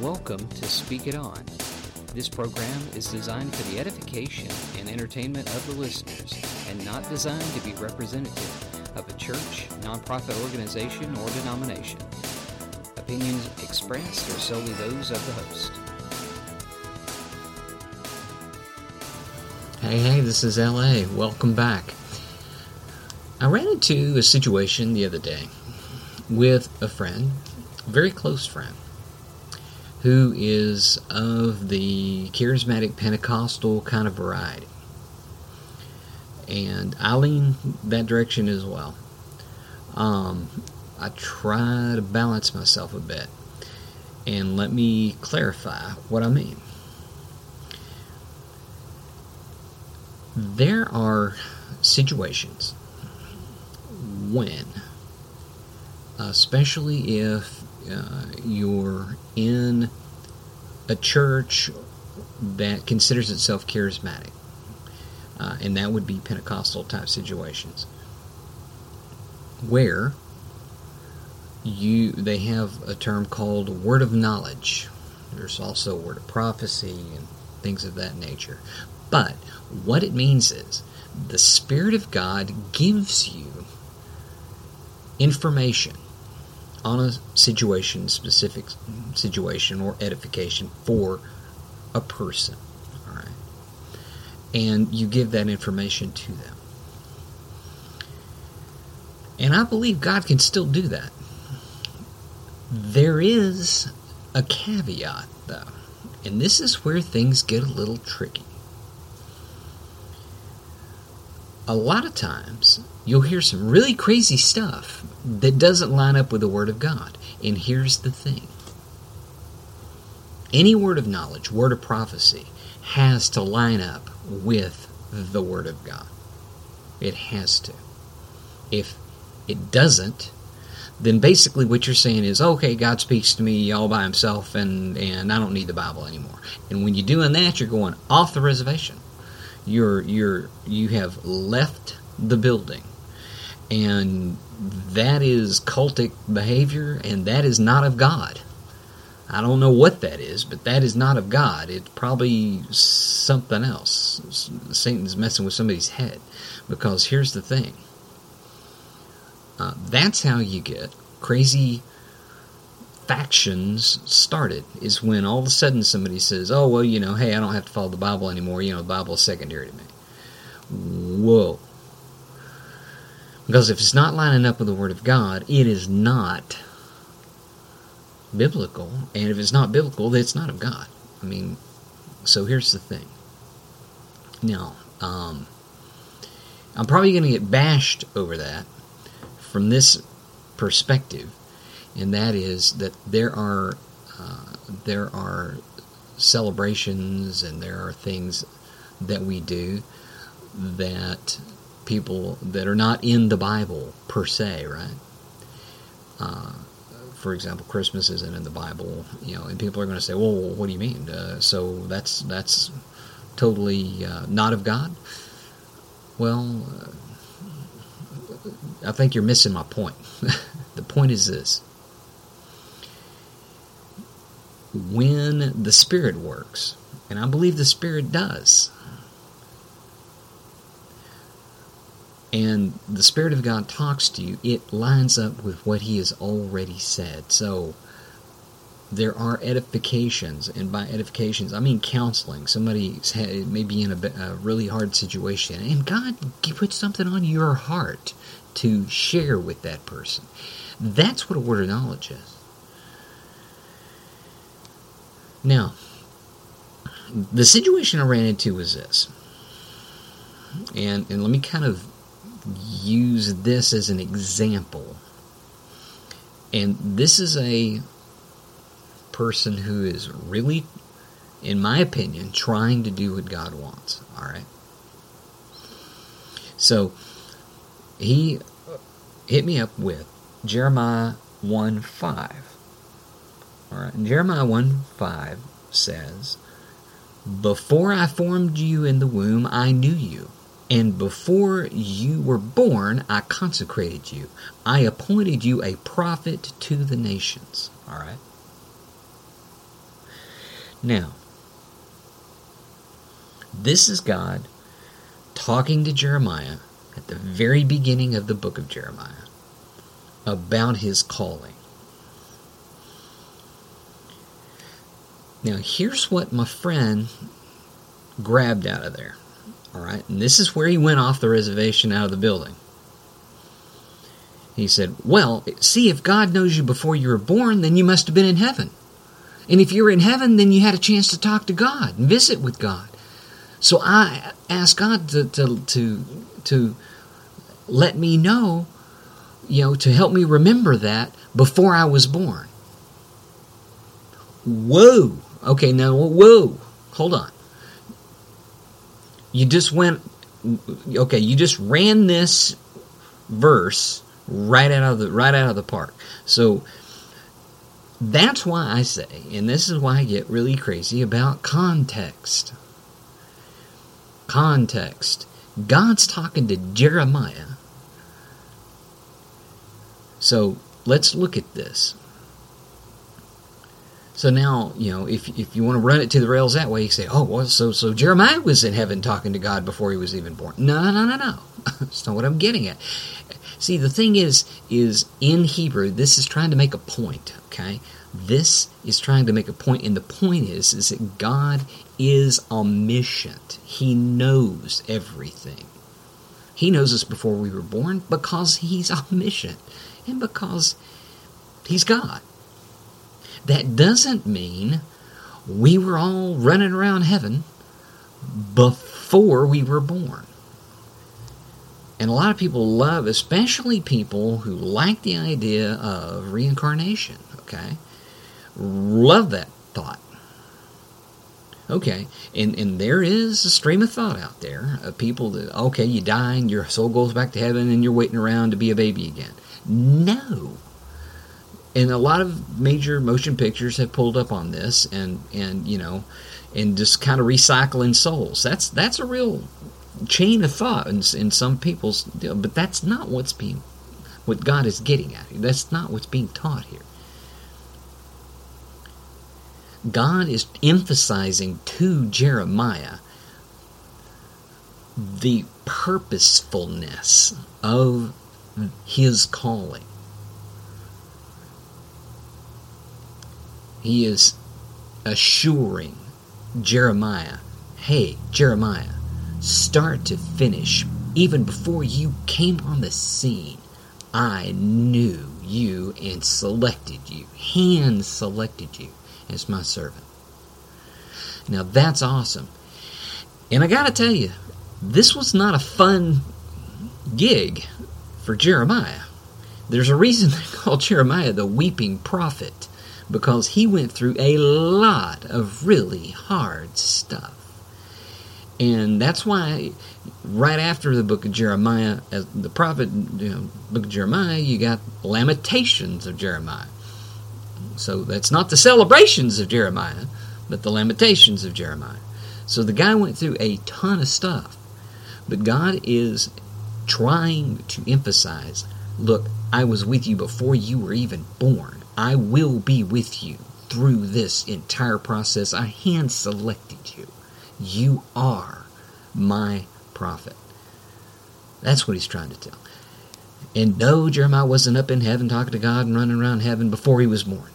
Welcome to Speak It On. This program is designed for the edification and entertainment of the listeners and not designed to be representative of a church, nonprofit organization, or denomination. Opinions expressed are solely those of the host. Hey, hey, this is LA. Welcome back. I ran into a situation the other day with a friend, a very close friend, who is of the charismatic Pentecostal kind of variety. And I lean that direction as well. Um, I try to balance myself a bit. And let me clarify what I mean. There are situations when, especially if uh, you're in a church that considers itself charismatic, uh, and that would be Pentecostal type situations, where you they have a term called word of knowledge. There's also word of prophecy and things of that nature. But what it means is the Spirit of God gives you information on a situation, specific situation or edification for a person. All right. And you give that information to them. And I believe God can still do that. There is a caveat, though. And this is where things get a little tricky. A lot of times you'll hear some really crazy stuff that doesn't line up with the Word of God. And here's the thing any word of knowledge, word of prophecy, has to line up with the Word of God. It has to. If it doesn't, then basically what you're saying is, okay, God speaks to me all by himself and, and I don't need the Bible anymore. And when you're doing that, you're going off the reservation you're you're you have left the building and that is cultic behavior and that is not of God. I don't know what that is, but that is not of God. It's probably something else. Satan's messing with somebody's head. Because here's the thing uh, that's how you get crazy factions started is when all of a sudden somebody says, "Oh well, you know, hey, I don't have to follow the Bible anymore. You know, the Bible is secondary to me." Whoa. Because if it's not lining up with the Word of God, it is not biblical. And if it's not biblical, then it's not of God. I mean, so here's the thing. Now, um, I'm probably going to get bashed over that from this perspective and that is that there are uh, there are celebrations and there are things that we do that people that are not in the Bible per se, right? Uh, for example, Christmas isn't in the Bible, you know, and people are going to say, "Well, what do you mean?" Uh, so that's that's totally uh, not of God. Well, uh, I think you're missing my point. the point is this: when the Spirit works, and I believe the Spirit does, and the Spirit of God talks to you, it lines up with what He has already said. So there are edifications, and by edifications, I mean counseling. Somebody may be in a, a really hard situation, and God puts something on your heart to share with that person. That's what a word of knowledge is. Now, the situation I ran into was this. And, and let me kind of use this as an example. And this is a person who is really, in my opinion, trying to do what God wants. All right. So he hit me up with Jeremiah 1 5. All right. Jeremiah 1 5 says, Before I formed you in the womb, I knew you. And before you were born, I consecrated you. I appointed you a prophet to the nations. All right. Now, this is God talking to Jeremiah at the very beginning of the book of Jeremiah about his calling. Now, here's what my friend grabbed out of there. All right, and this is where he went off the reservation out of the building. He said, Well, see, if God knows you before you were born, then you must have been in heaven. And if you were in heaven, then you had a chance to talk to God and visit with God. So I asked God to, to, to, to let me know, you know, to help me remember that before I was born. Whoa. Okay, now, whoa. Hold on. You just went, okay, you just ran this verse right out of the right out of the park. So that's why I say, and this is why I get really crazy about context. Context. God's talking to Jeremiah. So let's look at this. So now, you know, if, if you want to run it to the rails that way, you say, oh, well, so, so Jeremiah was in heaven talking to God before he was even born. No, no, no, no, no. That's not what I'm getting at. See, the thing is, is in Hebrew, this is trying to make a point, okay? This is trying to make a point, and the point is, is that God is omniscient. He knows everything. He knows us before we were born because He's omniscient and because He's God. That doesn't mean we were all running around heaven before we were born. And a lot of people love, especially people who like the idea of reincarnation, okay? Love that thought. Okay, and, and there is a stream of thought out there of people that, okay, you die and your soul goes back to heaven and you're waiting around to be a baby again. No. And a lot of major motion pictures have pulled up on this and, and you know, and just kind of recycling souls. That's that's a real chain of thought in, in some people's, but that's not what's being, what God is getting at. here. That's not what's being taught here. God is emphasizing to Jeremiah the purposefulness of his calling. He is assuring Jeremiah, hey, Jeremiah, start to finish, even before you came on the scene, I knew you and selected you, hand selected you as my servant. Now that's awesome. And I got to tell you, this was not a fun gig for Jeremiah. There's a reason they call Jeremiah the weeping prophet because he went through a lot of really hard stuff. And that's why, right after the book of Jeremiah, as the prophet, you know, book of Jeremiah, you got Lamentations of Jeremiah. So that's not the celebrations of Jeremiah, but the Lamentations of Jeremiah. So the guy went through a ton of stuff. But God is trying to emphasize look, I was with you before you were even born. I will be with you through this entire process. I hand selected you. You are my prophet. That's what he's trying to tell. And no, Jeremiah wasn't up in heaven talking to God and running around heaven before he was born.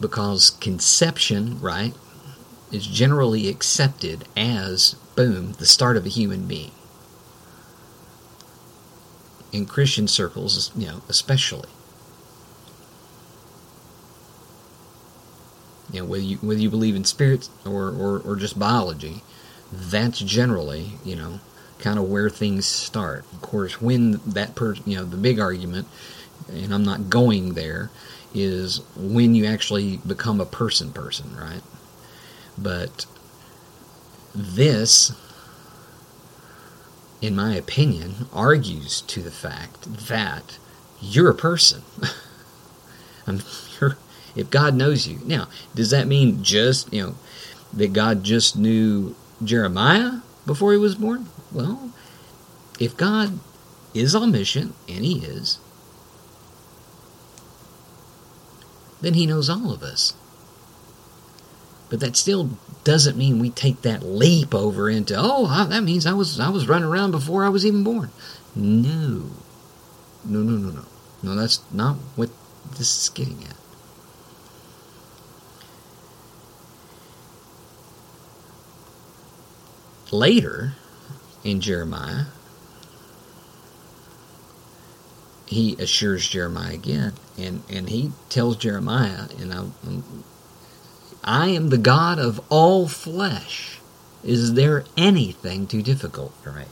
Because conception, right, is generally accepted as, boom, the start of a human being. In Christian circles, you know, especially. You know, whether you whether you believe in spirits or, or, or just biology, that's generally, you know, kind of where things start. Of course, when that person, you know, the big argument, and I'm not going there, is when you actually become a person person, right? But this, in my opinion, argues to the fact that you're a person. I'm, you're, if God knows you. Now, does that mean just, you know, that God just knew Jeremiah before he was born? Well, if God is omniscient, and he is, then he knows all of us. But that still doesn't mean we take that leap over into oh that means I was I was running around before I was even born. No, no, no, no, no, no. That's not what this is getting at. Later in Jeremiah, he assures Jeremiah again, and, and he tells Jeremiah, and I, I am the God of all flesh. Is there anything too difficult for me?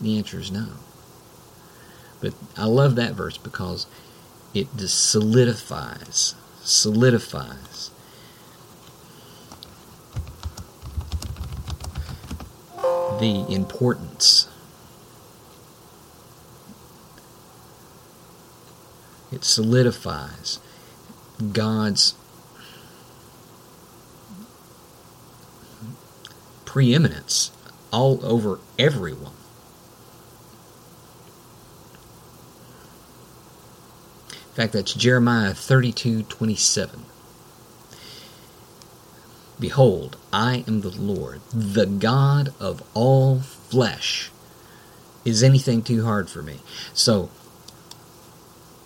The answer is no. But I love that verse because it solidifies, solidifies the importance It solidifies God's preeminence all over everyone. In fact, that's Jeremiah 32 27. Behold, I am the Lord, the God of all flesh. Is anything too hard for me? So,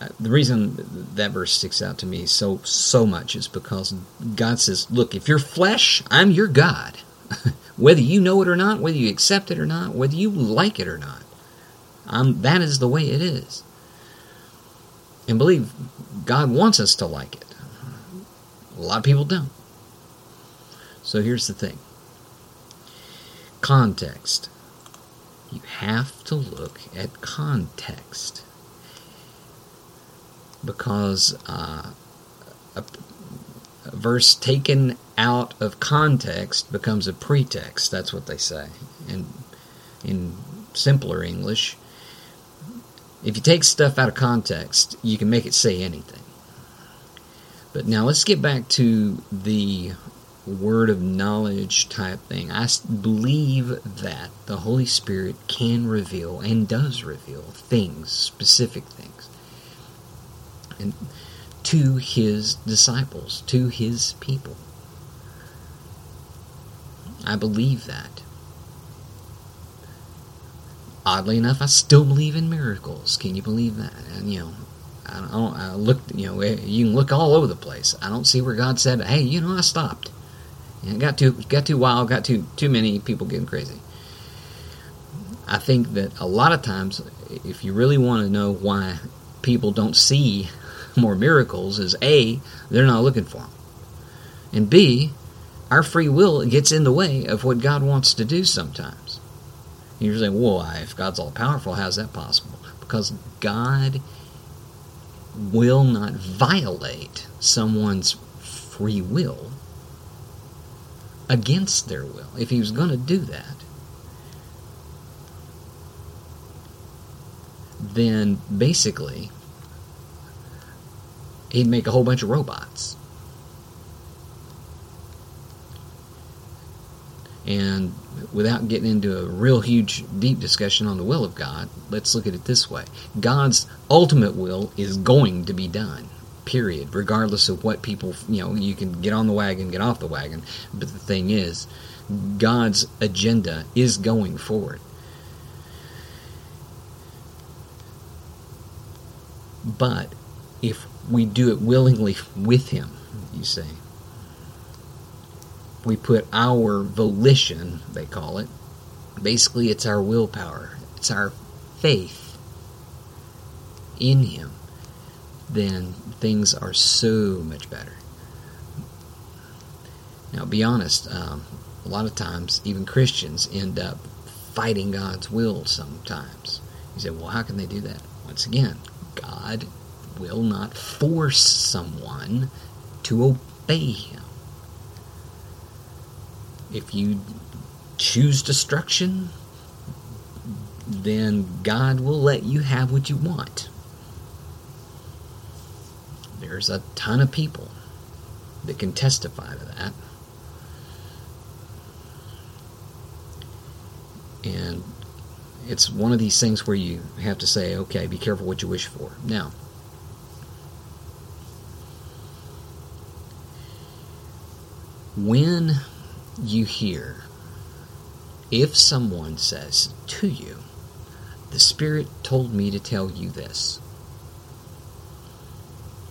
uh, the reason that verse sticks out to me so so much is because God says, "Look, if you're flesh, I'm your God. whether you know it or not, whether you accept it or not, whether you like it or not, I'm, that is the way it is." And believe God wants us to like it. A lot of people don't. So here's the thing. Context. You have to look at context because uh, a, a verse taken out of context becomes a pretext. That's what they say. And in simpler English, if you take stuff out of context, you can make it say anything. But now let's get back to the word of knowledge type thing. I believe that the Holy Spirit can reveal and does reveal things, specific things and to his disciples, to his people. I believe that. Oddly enough, I still believe in miracles. Can you believe that? And you know, I don't. I look. You know, eh, you can look all over the place. I don't see where God said, "Hey, you know, I stopped." It got too got too wild. Got too too many people getting crazy. I think that a lot of times, if you really want to know why people don't see more miracles is A, they're not looking for them. And B, our free will gets in the way of what God wants to do sometimes. You're saying, well, if God's all powerful, how's that possible? Because God will not violate someone's free will against their will. If he was going to do that, then basically he'd make a whole bunch of robots. And without getting into a real huge, deep discussion on the will of God, let's look at it this way God's ultimate will is going to be done, period, regardless of what people, you know, you can get on the wagon, get off the wagon. But the thing is, God's agenda is going forward. But if we do it willingly with Him, you see. We put our volition, they call it. Basically, it's our willpower, it's our faith in Him. Then things are so much better. Now, be honest, um, a lot of times, even Christians end up fighting God's will sometimes. You say, well, how can they do that? Once again, God will not force someone to obey him. If you choose destruction, then God will let you have what you want. There's a ton of people that can testify to that. And it's one of these things where you have to say, okay, be careful what you wish for. Now, when you hear, if someone says to you, the Spirit told me to tell you this,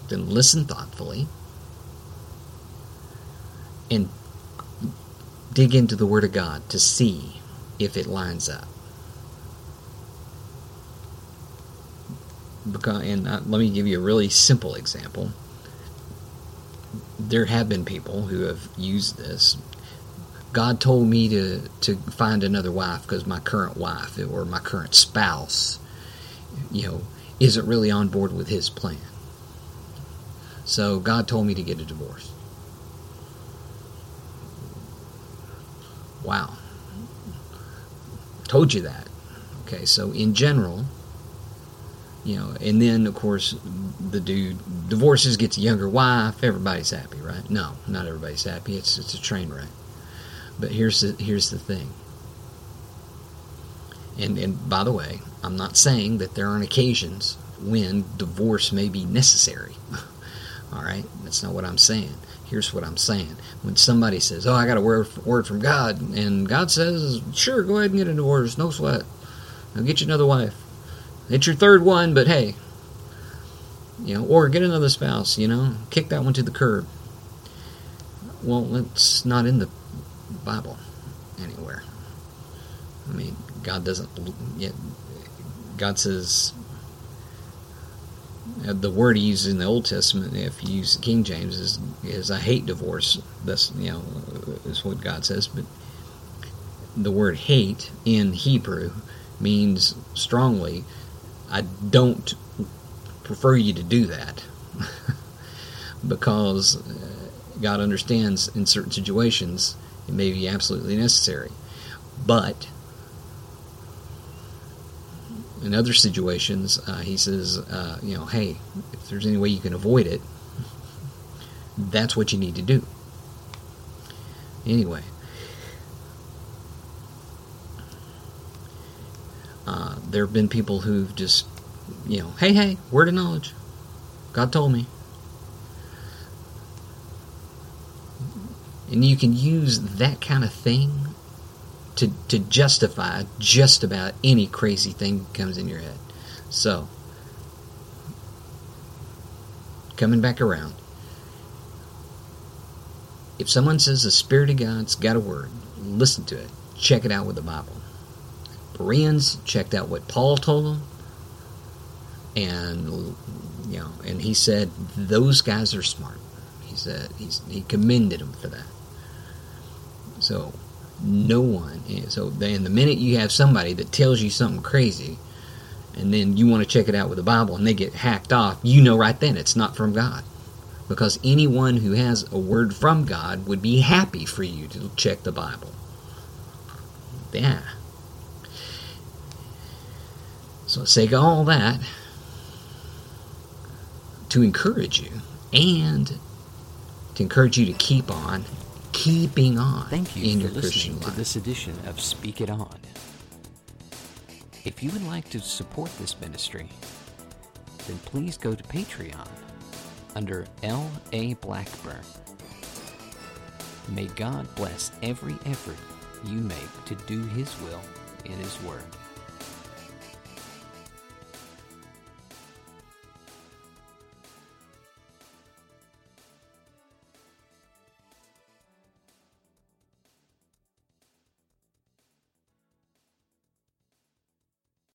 then listen thoughtfully and dig into the Word of God to see if it lines up. Because, and uh, let me give you a really simple example. There have been people who have used this. God told me to, to find another wife because my current wife or my current spouse, you know, isn't really on board with His plan. So God told me to get a divorce. Wow. Told you that. Okay, so in general, you know, and then of course the dude divorces, gets a younger wife, everybody's happy, right? No, not everybody's happy. It's it's a train wreck. But here's the here's the thing. And and by the way, I'm not saying that there aren't occasions when divorce may be necessary. All right, that's not what I'm saying. Here's what I'm saying. When somebody says, "Oh, I got a word word from God," and God says, "Sure, go ahead and get a divorce, no sweat. I'll get you another wife. It's your third one, but hey, you know, or get another spouse. You know, kick that one to the curb." Well, it's not in the Bible anywhere. I mean, God doesn't. God says the word he uses in the Old Testament, if you use King James, is is I hate divorce. That's you know is what God says. But the word hate in Hebrew means strongly, I don't prefer you to do that, because uh, God understands in certain situations it may be absolutely necessary, but in other situations, uh, he says, uh, you know, hey, if there's any way you can avoid it, that's what you need to do. Anyway, uh, there have been people who've just, you know, hey, hey, word of knowledge. God told me. And you can use that kind of thing to, to justify just about any crazy thing that comes in your head. So, coming back around, if someone says the Spirit of God's got a word, listen to it. Check it out with the Bible. Bereans checked out what Paul told them, and you know, and he said those guys are smart. He said he commended them for that. So no one. So then the minute you have somebody that tells you something crazy, and then you want to check it out with the Bible, and they get hacked off, you know right then it's not from God. Because anyone who has a word from God would be happy for you to check the Bible. Yeah. So, say all that to encourage you and to encourage you to keep on keeping on Thank you in for your listening Christian to this edition of Speak It On. If you would like to support this ministry, then please go to Patreon under L.A. Blackburn. May God bless every effort you make to do His will in His Word.